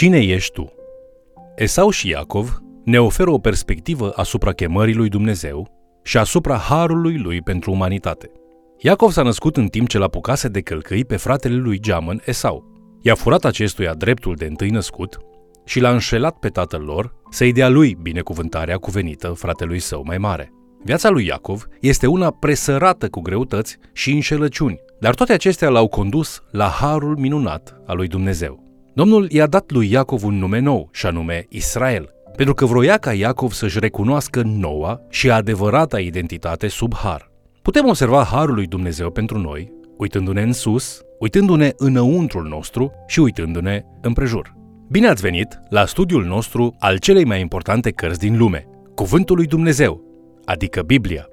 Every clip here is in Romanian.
Cine ești tu? Esau și Iacov ne oferă o perspectivă asupra chemării lui Dumnezeu și asupra harului lui pentru umanitate. Iacov s-a născut în timp ce l-apucase de călcăi pe fratele lui Geamăn, Esau. I-a furat acestuia dreptul de întâi născut și l-a înșelat pe tatăl lor să-i dea lui binecuvântarea cuvenită fratelui său mai mare. Viața lui Iacov este una presărată cu greutăți și înșelăciuni, dar toate acestea l-au condus la harul minunat al lui Dumnezeu. Domnul i-a dat lui Iacov un nume nou, și anume Israel, pentru că vroia ca Iacov să-și recunoască noua și adevărata identitate sub har. Putem observa harul lui Dumnezeu pentru noi, uitându-ne în sus, uitându-ne înăuntrul nostru și uitându-ne împrejur. Bine ați venit la studiul nostru al celei mai importante cărți din lume, Cuvântul lui Dumnezeu, adică Biblia.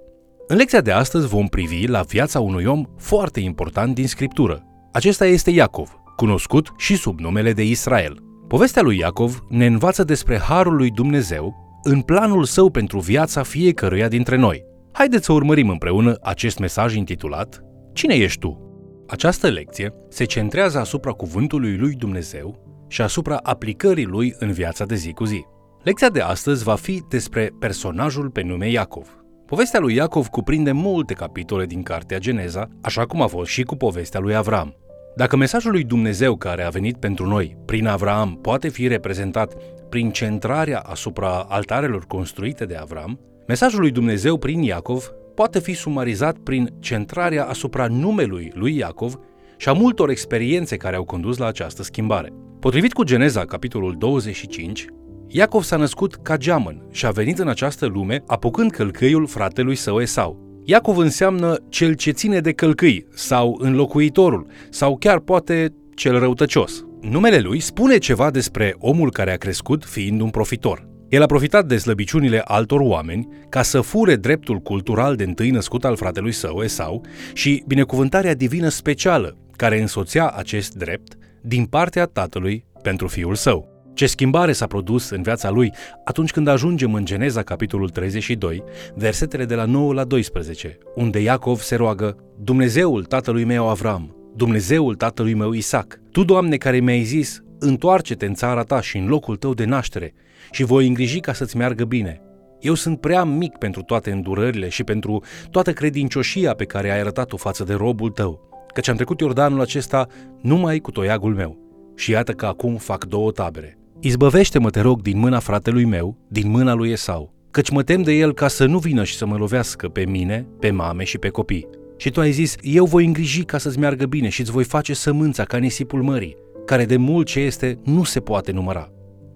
În lecția de astăzi vom privi la viața unui om foarte important din Scriptură. Acesta este Iacov, cunoscut și sub numele de Israel. Povestea lui Iacov ne învață despre harul lui Dumnezeu în planul său pentru viața fiecăruia dintre noi. Haideți să urmărim împreună acest mesaj intitulat Cine ești tu? Această lecție se centrează asupra cuvântului lui Dumnezeu și asupra aplicării lui în viața de zi cu zi. Lecția de astăzi va fi despre personajul pe nume Iacov. Povestea lui Iacov cuprinde multe capitole din cartea Geneza, așa cum a fost și cu povestea lui Avram. Dacă mesajul lui Dumnezeu care a venit pentru noi prin Avram poate fi reprezentat prin centrarea asupra altarelor construite de Avram, mesajul lui Dumnezeu prin Iacov poate fi sumarizat prin centrarea asupra numelui lui Iacov și a multor experiențe care au condus la această schimbare. Potrivit cu Geneza, capitolul 25, Iacov s-a născut ca geamăn și a venit în această lume apucând călcâiul fratelui său Esau. Iacov înseamnă cel ce ține de călcâi sau înlocuitorul sau chiar poate cel răutăcios. Numele lui spune ceva despre omul care a crescut fiind un profitor. El a profitat de slăbiciunile altor oameni ca să fure dreptul cultural de întâi născut al fratelui său, Esau, și binecuvântarea divină specială care însoțea acest drept din partea tatălui pentru fiul său. Ce schimbare s-a produs în viața lui atunci când ajungem în Geneza, capitolul 32, versetele de la 9 la 12, unde Iacov se roagă, Dumnezeul tatălui meu Avram, Dumnezeul tatălui meu Isaac, Tu, Doamne, care mi-ai zis, întoarce-te în țara ta și în locul tău de naștere și voi îngriji ca să-ți meargă bine. Eu sunt prea mic pentru toate îndurările și pentru toată credincioșia pe care ai arătat-o față de robul tău, căci am trecut Iordanul acesta numai cu toiagul meu. Și iată că acum fac două tabere. Izbăvește-mă, te rog, din mâna fratelui meu, din mâna lui Esau, căci mă tem de el ca să nu vină și să mă lovească pe mine, pe mame și pe copii. Și tu ai zis, eu voi îngriji ca să-ți meargă bine și îți voi face sămânța ca nisipul mării, care de mult ce este nu se poate număra.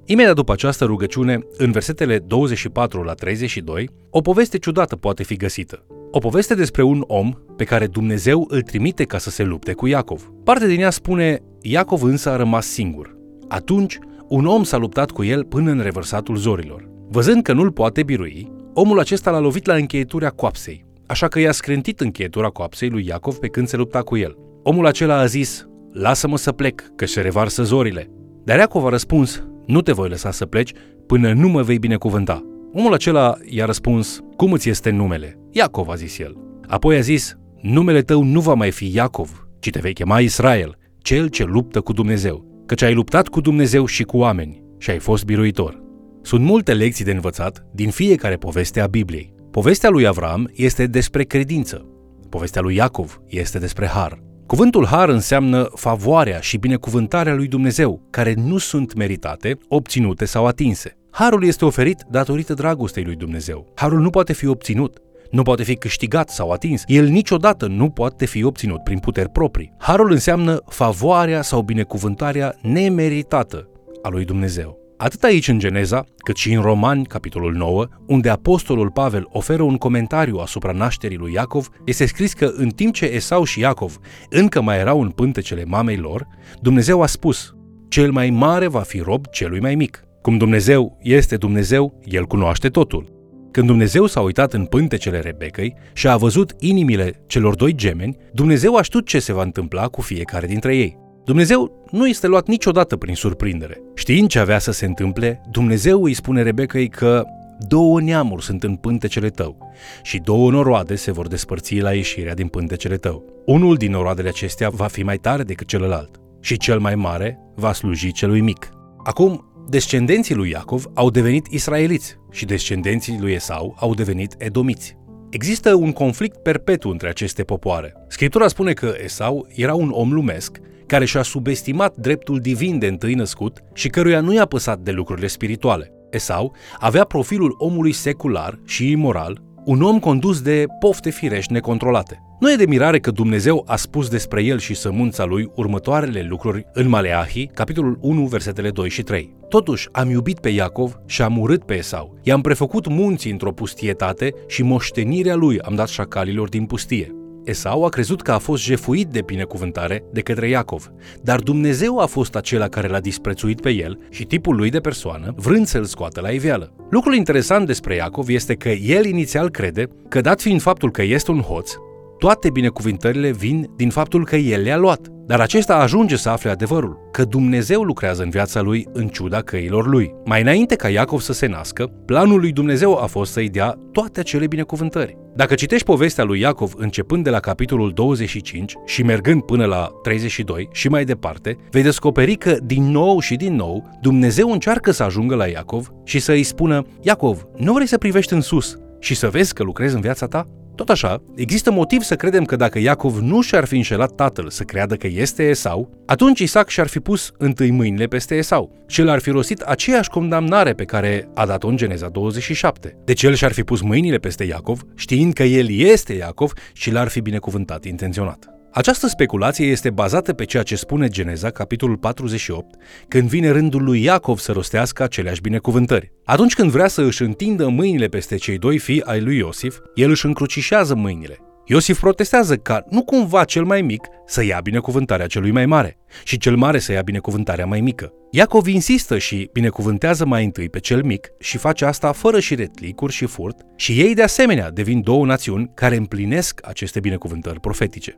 Imediat după această rugăciune, în versetele 24 la 32, o poveste ciudată poate fi găsită. O poveste despre un om pe care Dumnezeu îl trimite ca să se lupte cu Iacov. Parte din ea spune, Iacov însă a rămas singur. Atunci, un om s-a luptat cu el până în revărsatul zorilor. Văzând că nu-l poate birui, omul acesta l-a lovit la încheietura coapsei, așa că i-a scrântit încheietura coapsei lui Iacov pe când se lupta cu el. Omul acela a zis, lasă-mă să plec, că se revarsă zorile. Dar Iacov a răspuns, nu te voi lăsa să pleci până nu mă vei binecuvânta. Omul acela i-a răspuns, cum îți este numele? Iacov, a zis el. Apoi a zis, numele tău nu va mai fi Iacov, ci te vei chema Israel, cel ce luptă cu Dumnezeu căci ai luptat cu Dumnezeu și cu oameni și ai fost biruitor. Sunt multe lecții de învățat din fiecare poveste a Bibliei. Povestea lui Avram este despre credință. Povestea lui Iacov este despre har. Cuvântul har înseamnă favoarea și binecuvântarea lui Dumnezeu, care nu sunt meritate, obținute sau atinse. Harul este oferit datorită dragostei lui Dumnezeu. Harul nu poate fi obținut, nu poate fi câștigat sau atins. El niciodată nu poate fi obținut prin puteri proprii. Harul înseamnă favoarea sau binecuvântarea nemeritată a lui Dumnezeu. Atât aici în Geneza, cât și în Romani, capitolul 9, unde apostolul Pavel oferă un comentariu asupra nașterii lui Iacov, este scris că în timp ce Esau și Iacov încă mai erau în pântecele mamei lor, Dumnezeu a spus, cel mai mare va fi rob celui mai mic. Cum Dumnezeu este Dumnezeu, El cunoaște totul. Când Dumnezeu s-a uitat în pântecele Rebecăi și a văzut inimile celor doi gemeni, Dumnezeu a știut ce se va întâmpla cu fiecare dintre ei. Dumnezeu nu este luat niciodată prin surprindere. Știind ce avea să se întâmple, Dumnezeu îi spune Rebecăi că două neamuri sunt în pântecele tău și două noroade se vor despărți la ieșirea din pântecele tău. Unul din noroadele acestea va fi mai tare decât celălalt și cel mai mare va sluji celui mic. Acum, descendenții lui Iacov au devenit israeliți și descendenții lui Esau au devenit edomiți. Există un conflict perpetu între aceste popoare. Scriptura spune că Esau era un om lumesc care și-a subestimat dreptul divin de întâi născut și căruia nu i-a păsat de lucrurile spirituale. Esau avea profilul omului secular și imoral, un om condus de pofte firești necontrolate. Nu e de mirare că Dumnezeu a spus despre el și sămânța lui următoarele lucruri în Maleahi, capitolul 1, versetele 2 și 3. Totuși, am iubit pe Iacov și am urât pe Esau. I-am prefăcut munții într-o pustietate și moștenirea lui am dat șacalilor din pustie. Esau a crezut că a fost jefuit de binecuvântare de către Iacov, dar Dumnezeu a fost acela care l-a disprețuit pe el și tipul lui de persoană, vrând să-l scoată la iveală. Lucrul interesant despre Iacov este că el inițial crede că, dat fiind faptul că este un hoț, toate binecuvântările vin din faptul că el le-a luat. Dar acesta ajunge să afle adevărul, că Dumnezeu lucrează în viața lui în ciuda căilor lui. Mai înainte ca Iacov să se nască, planul lui Dumnezeu a fost să-i dea toate acele binecuvântări. Dacă citești povestea lui Iacov începând de la capitolul 25 și mergând până la 32 și mai departe, vei descoperi că din nou și din nou Dumnezeu încearcă să ajungă la Iacov și să îi spună Iacov, nu vrei să privești în sus și să vezi că lucrezi în viața ta? Tot așa, există motiv să credem că dacă Iacov nu și-ar fi înșelat tatăl să creadă că este Esau, atunci Isaac și-ar fi pus întâi mâinile peste Esau și l-ar fi rosit aceeași condamnare pe care a dat-o în Geneza 27. Deci el și-ar fi pus mâinile peste Iacov, știind că el este Iacov și l-ar fi binecuvântat intenționat. Această speculație este bazată pe ceea ce spune Geneza, capitolul 48, când vine rândul lui Iacov să rostească aceleași binecuvântări. Atunci când vrea să își întindă mâinile peste cei doi fii ai lui Iosif, el își încrucișează mâinile. Iosif protestează ca nu cumva cel mai mic să ia binecuvântarea celui mai mare și cel mare să ia binecuvântarea mai mică. Iacov insistă și binecuvântează mai întâi pe cel mic și face asta fără și retlicuri și furt și ei de asemenea devin două națiuni care împlinesc aceste binecuvântări profetice.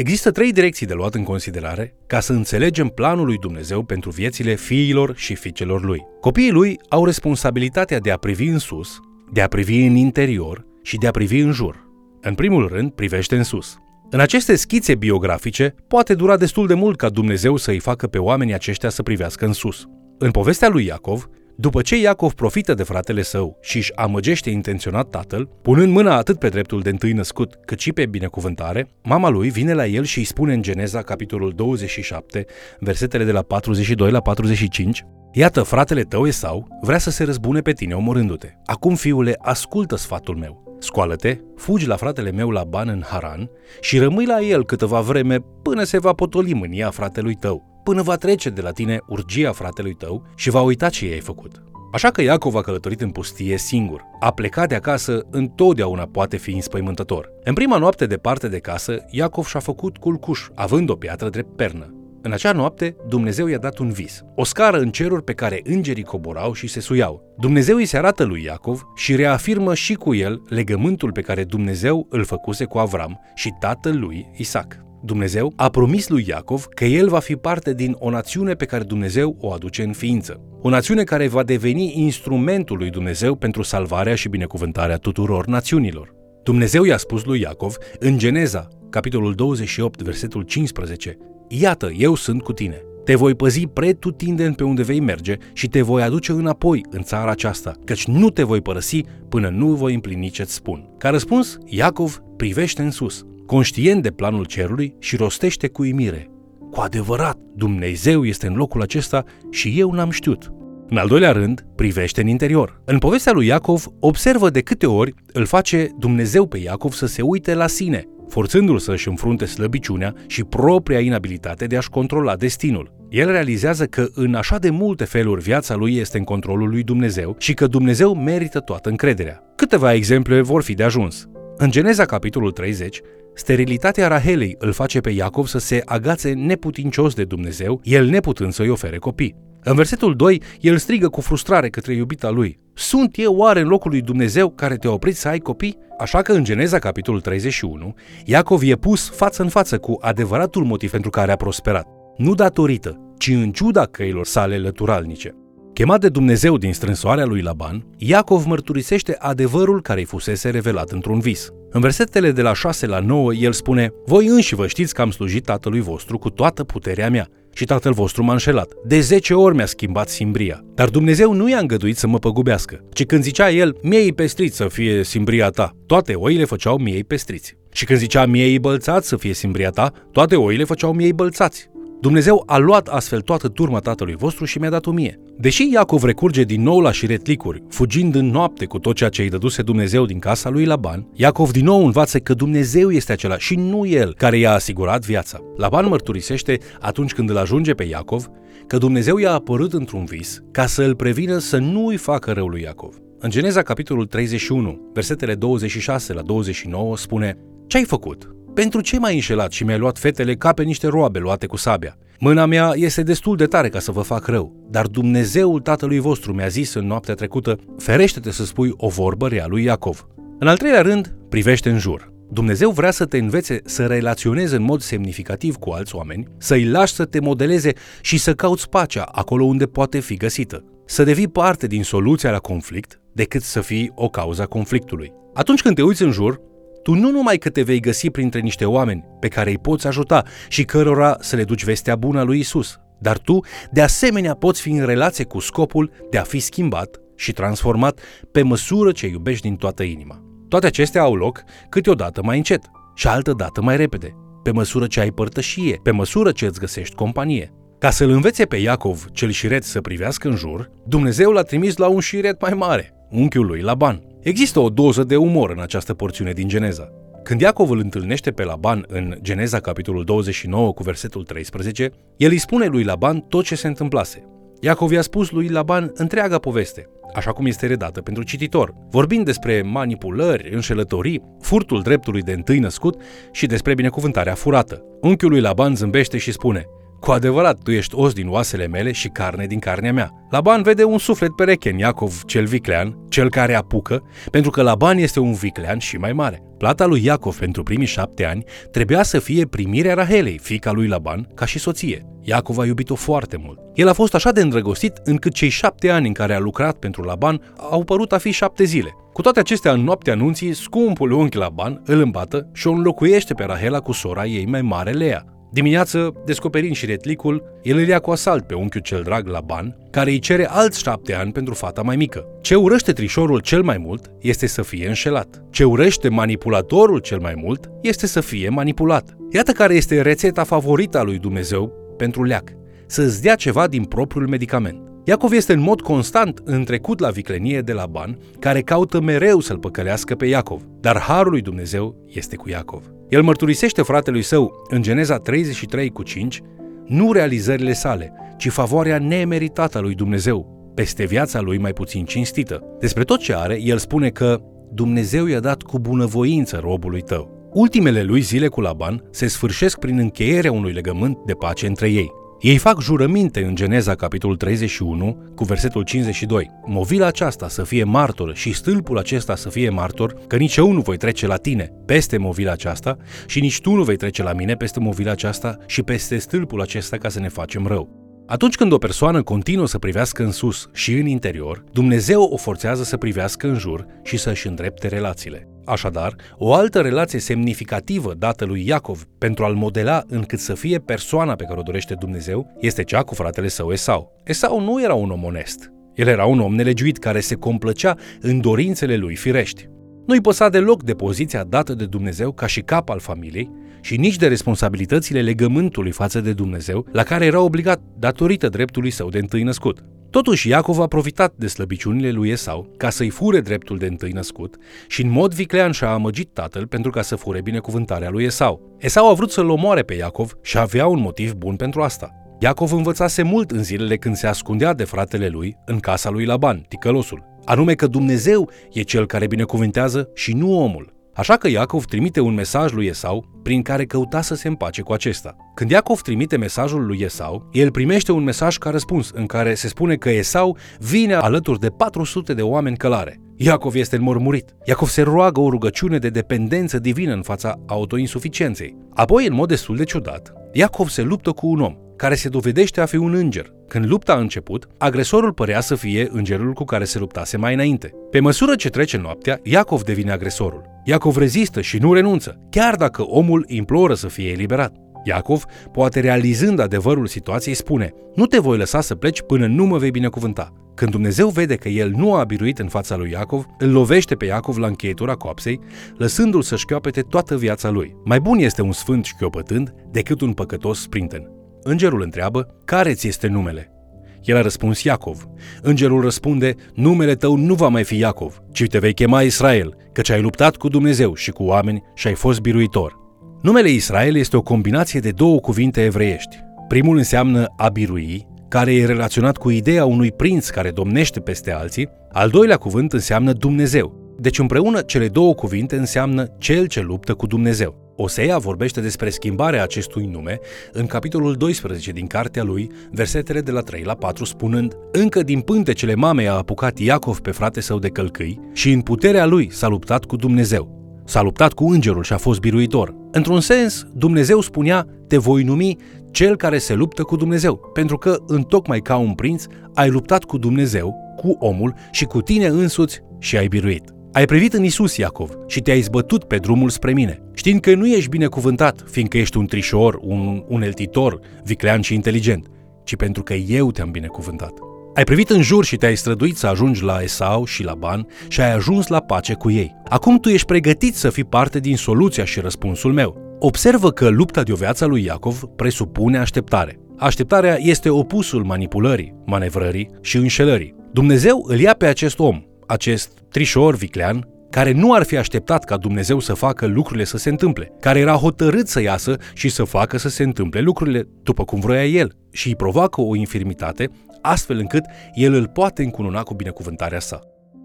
Există trei direcții de luat în considerare ca să înțelegem planul lui Dumnezeu pentru viețile fiilor și fiicelor lui. Copiii lui au responsabilitatea de a privi în sus, de a privi în interior și de a privi în jur. În primul rând, privește în sus. În aceste schițe biografice, poate dura destul de mult ca Dumnezeu să îi facă pe oamenii aceștia să privească în sus. În povestea lui Iacov, după ce Iacov profită de fratele său și își amăgește intenționat tatăl, punând mâna atât pe dreptul de întâi născut, cât și pe binecuvântare, mama lui vine la el și îi spune în Geneza, capitolul 27, versetele de la 42 la 45, Iată, fratele tău Esau vrea să se răzbune pe tine omorându-te. Acum, fiule, ascultă sfatul meu. Scoală-te, fugi la fratele meu la ban în Haran și rămâi la el câteva vreme până se va potoli mânia fratelui tău până va trece de la tine urgia fratelui tău și va uita ce i-ai făcut. Așa că Iacov a călătorit în pustie singur. A plecat de acasă întotdeauna poate fi înspăimântător. În prima noapte departe de casă, Iacov și-a făcut culcuș, având o piatră drept pernă. În acea noapte, Dumnezeu i-a dat un vis, o scară în ceruri pe care îngerii coborau și se suiau. Dumnezeu îi se arată lui Iacov și reafirmă și cu el legământul pe care Dumnezeu îl făcuse cu Avram și tatăl lui Isaac. Dumnezeu a promis lui Iacov că el va fi parte din o națiune pe care Dumnezeu o aduce în ființă. O națiune care va deveni instrumentul lui Dumnezeu pentru salvarea și binecuvântarea tuturor națiunilor. Dumnezeu i-a spus lui Iacov în Geneza, capitolul 28, versetul 15, Iată, eu sunt cu tine. Te voi păzi pretutindeni pe unde vei merge și te voi aduce înapoi în țara aceasta, căci nu te voi părăsi până nu voi împlini ce-ți spun. Ca răspuns, Iacov privește în sus conștient de planul cerului și rostește cu imire. Cu adevărat, Dumnezeu este în locul acesta și eu n-am știut. În al doilea rând, privește în interior. În povestea lui Iacov, observă de câte ori îl face Dumnezeu pe Iacov să se uite la sine, forțându-l să-și înfrunte slăbiciunea și propria inabilitate de a-și controla destinul. El realizează că în așa de multe feluri viața lui este în controlul lui Dumnezeu și că Dumnezeu merită toată încrederea. Câteva exemple vor fi de ajuns. În Geneza capitolul 30, Sterilitatea Rahelei îl face pe Iacov să se agațe neputincios de Dumnezeu, el neputând să-i ofere copii. În versetul 2, el strigă cu frustrare către iubita lui. Sunt eu oare în locul lui Dumnezeu care te-a oprit să ai copii? Așa că în Geneza capitolul 31, Iacov e pus față în față cu adevăratul motiv pentru care a prosperat. Nu datorită, ci în ciuda căilor sale lăturalnice. Chemat de Dumnezeu din strânsoarea lui Laban, Iacov mărturisește adevărul care îi fusese revelat într-un vis. În versetele de la 6 la 9, el spune, Voi înși vă știți că am slujit tatălui vostru cu toată puterea mea și tatăl vostru m-a înșelat. De zece ori mi-a schimbat simbria. Dar Dumnezeu nu i-a îngăduit să mă păgubească, ci când zicea el, miei pestriți să fie simbria ta, toate oile făceau miei pestriți. Și când zicea miei bălțați să fie simbria ta, toate oile făceau miei bălțați. Dumnezeu a luat astfel toată turma tatălui vostru și mi-a dat-o mie. Deși Iacov recurge din nou la șiretlicuri, fugind în noapte cu tot ceea ce îi dăduse Dumnezeu din casa lui Laban, Iacov din nou învață că Dumnezeu este acela și nu el care i-a asigurat viața. Laban mărturisește atunci când îl ajunge pe Iacov că Dumnezeu i-a apărut într-un vis ca să îl prevină să nu îi facă rău lui Iacov. În Geneza capitolul 31, versetele 26 la 29 spune Ce ai făcut? Pentru ce m-ai înșelat și mi-ai luat fetele ca pe niște roabe luate cu sabia? Mâna mea este destul de tare ca să vă fac rău, dar Dumnezeul tatălui vostru mi-a zis în noaptea trecută, ferește-te să spui o vorbă rea lui Iacov. În al treilea rând, privește în jur. Dumnezeu vrea să te învețe să relaționezi în mod semnificativ cu alți oameni, să-i lași să te modeleze și să cauți pacea acolo unde poate fi găsită. Să devii parte din soluția la conflict decât să fii o cauza conflictului. Atunci când te uiți în jur, tu nu numai că te vei găsi printre niște oameni pe care îi poți ajuta și cărora să le duci vestea bună a lui Isus, dar tu, de asemenea, poți fi în relație cu scopul de a fi schimbat și transformat pe măsură ce iubești din toată inima. Toate acestea au loc câteodată mai încet și altădată mai repede, pe măsură ce ai părtășie, pe măsură ce îți găsești companie. Ca să-l învețe pe Iacov, cel șiret, să privească în jur, Dumnezeu l-a trimis la un șiret mai mare, unchiul lui Laban. Există o doză de umor în această porțiune din Geneza. Când Iacov îl întâlnește pe Laban în Geneza capitolul 29 cu versetul 13, el îi spune lui Laban tot ce se întâmplase. Iacov i-a spus lui Laban întreaga poveste, așa cum este redată pentru cititor, vorbind despre manipulări, înșelătorii, furtul dreptului de întâi născut și despre binecuvântarea furată. Unchiul lui Laban zâmbește și spune, cu adevărat, tu ești os din oasele mele și carne din carnea mea. Laban vede un suflet pereche în Iacov cel viclean, cel care apucă, pentru că Laban este un viclean și mai mare. Plata lui Iacov pentru primii șapte ani trebuia să fie primirea Rahelei, fica lui Laban, ca și soție. Iacov a iubit-o foarte mult. El a fost așa de îndrăgostit încât cei șapte ani în care a lucrat pentru Laban au părut a fi șapte zile. Cu toate acestea, în noaptea anunții, scumpul unchi Laban îl îmbată și o înlocuiește pe Rahela cu sora ei mai mare Lea. Dimineață, descoperind și retlicul, el îl ia cu asalt pe unchiul cel drag Laban, care îi cere alți șapte ani pentru fata mai mică. Ce urăște trișorul cel mai mult este să fie înșelat. Ce urăște manipulatorul cel mai mult este să fie manipulat. Iată care este rețeta favorită a lui Dumnezeu pentru leac. Să-ți dea ceva din propriul medicament. Iacov este în mod constant întrecut la viclenie de Laban, care caută mereu să-l păcălească pe Iacov, dar harul lui Dumnezeu este cu Iacov. El mărturisește fratelui său în Geneza 33 cu 5 nu realizările sale, ci favoarea nemeritată a lui Dumnezeu, peste viața lui mai puțin cinstită. Despre tot ce are, el spune că Dumnezeu i-a dat cu bunăvoință robului tău. Ultimele lui zile cu Laban se sfârșesc prin încheierea unui legământ de pace între ei. Ei fac jurăminte în Geneza, capitolul 31, cu versetul 52. Movila aceasta să fie martor și stâlpul acesta să fie martor, că nici eu nu voi trece la tine peste movila aceasta și nici tu nu vei trece la mine peste movila aceasta și peste stâlpul acesta ca să ne facem rău. Atunci când o persoană continuă să privească în sus și în interior, Dumnezeu o forțează să privească în jur și să-și îndrepte relațiile. Așadar, o altă relație semnificativă dată lui Iacov pentru a-l modela încât să fie persoana pe care o dorește Dumnezeu este cea cu fratele său Esau. Esau nu era un om onest. El era un om nelegiuit care se complăcea în dorințele lui firești. Nu-i păsa deloc de poziția dată de Dumnezeu ca și cap al familiei și nici de responsabilitățile legământului față de Dumnezeu la care era obligat datorită dreptului său de întâi născut. Totuși, Iacov a profitat de slăbiciunile lui Esau ca să-i fure dreptul de întâi născut și în mod viclean și-a amăgit tatăl pentru ca să fure binecuvântarea lui Esau. Esau a vrut să-l omoare pe Iacov și avea un motiv bun pentru asta. Iacov învățase mult în zilele când se ascundea de fratele lui în casa lui Laban, ticălosul, anume că Dumnezeu e cel care binecuvintează și nu omul. Așa că Iacov trimite un mesaj lui Esau prin care căuta să se împace cu acesta. Când Iacov trimite mesajul lui Esau, el primește un mesaj ca răspuns în care se spune că Esau vine alături de 400 de oameni călare. Iacov este înmormurit. Iacov se roagă o rugăciune de dependență divină în fața autoinsuficienței. Apoi, în mod destul de ciudat, Iacov se luptă cu un om care se dovedește a fi un înger. Când lupta a început, agresorul părea să fie îngerul cu care se luptase mai înainte. Pe măsură ce trece noaptea, Iacov devine agresorul. Iacov rezistă și nu renunță, chiar dacă omul imploră să fie eliberat. Iacov, poate realizând adevărul situației, spune Nu te voi lăsa să pleci până nu mă vei binecuvânta. Când Dumnezeu vede că el nu a biruit în fața lui Iacov, îl lovește pe Iacov la încheietura coapsei, lăsându-l să șchiopete toată viața lui. Mai bun este un sfânt șchiopătând decât un păcătos sprinten. Îngerul întreabă, care ți este numele? El a răspuns Iacov. Îngerul răspunde, numele tău nu va mai fi Iacov, ci te vei chema Israel, căci ai luptat cu Dumnezeu și cu oameni și ai fost biruitor. Numele Israel este o combinație de două cuvinte evreiești. Primul înseamnă a birui, care e relaționat cu ideea unui prinț care domnește peste alții, al doilea cuvânt înseamnă Dumnezeu. Deci împreună cele două cuvinte înseamnă cel ce luptă cu Dumnezeu. Osea vorbește despre schimbarea acestui nume în capitolul 12 din cartea lui, versetele de la 3 la 4, spunând Încă din pântecele mamei a apucat Iacov pe frate său de călcâi și în puterea lui s-a luptat cu Dumnezeu. S-a luptat cu îngerul și a fost biruitor. Într-un sens, Dumnezeu spunea, te voi numi cel care se luptă cu Dumnezeu, pentru că, întocmai ca un prinț, ai luptat cu Dumnezeu, cu omul și cu tine însuți și ai biruit. Ai privit în Isus, Iacov, și te-ai zbătut pe drumul spre mine, știind că nu ești binecuvântat, fiindcă ești un trișor, un uneltitor, viclean și inteligent, ci pentru că eu te-am binecuvântat. Ai privit în jur și te-ai străduit să ajungi la Esau și la Ban și ai ajuns la pace cu ei. Acum tu ești pregătit să fii parte din soluția și răspunsul meu. Observă că lupta de o viață lui Iacov presupune așteptare. Așteptarea este opusul manipulării, manevrării și înșelării. Dumnezeu îl ia pe acest om, acest trișor viclean, care nu ar fi așteptat ca Dumnezeu să facă lucrurile să se întâmple, care era hotărât să iasă și să facă să se întâmple lucrurile după cum vroia el și îi provoacă o infirmitate, astfel încât el îl poate încununa cu binecuvântarea sa.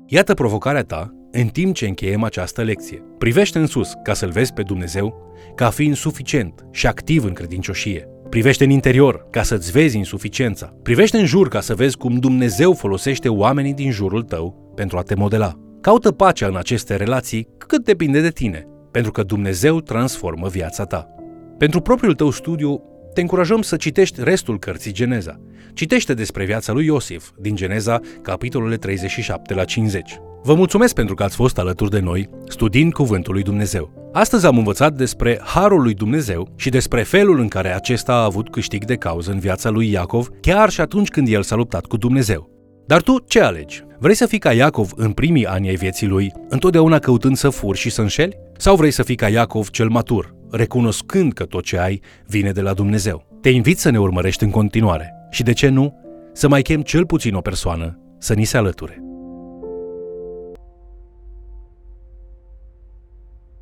Iată provocarea ta în timp ce încheiem această lecție. Privește în sus ca să-L vezi pe Dumnezeu ca fiind suficient și activ în credincioșie. Privește în interior ca să-ți vezi insuficiența. Privește în jur ca să vezi cum Dumnezeu folosește oamenii din jurul tău pentru a te modela. Caută pacea în aceste relații cât depinde de tine, pentru că Dumnezeu transformă viața ta. Pentru propriul tău studiu, te încurajăm să citești restul cărții Geneza. Citește despre viața lui Iosif din Geneza, capitolele 37 la 50. Vă mulțumesc pentru că ați fost alături de noi, studiind Cuvântul lui Dumnezeu. Astăzi am învățat despre Harul lui Dumnezeu și despre felul în care acesta a avut câștig de cauză în viața lui Iacov, chiar și atunci când el s-a luptat cu Dumnezeu. Dar tu ce alegi? Vrei să fii ca Iacov în primii ani ai vieții lui, întotdeauna căutând să furi și să înșeli? Sau vrei să fii ca Iacov cel matur, recunoscând că tot ce ai vine de la Dumnezeu? Te invit să ne urmărești în continuare și, de ce nu, să mai chem cel puțin o persoană să ni se alăture.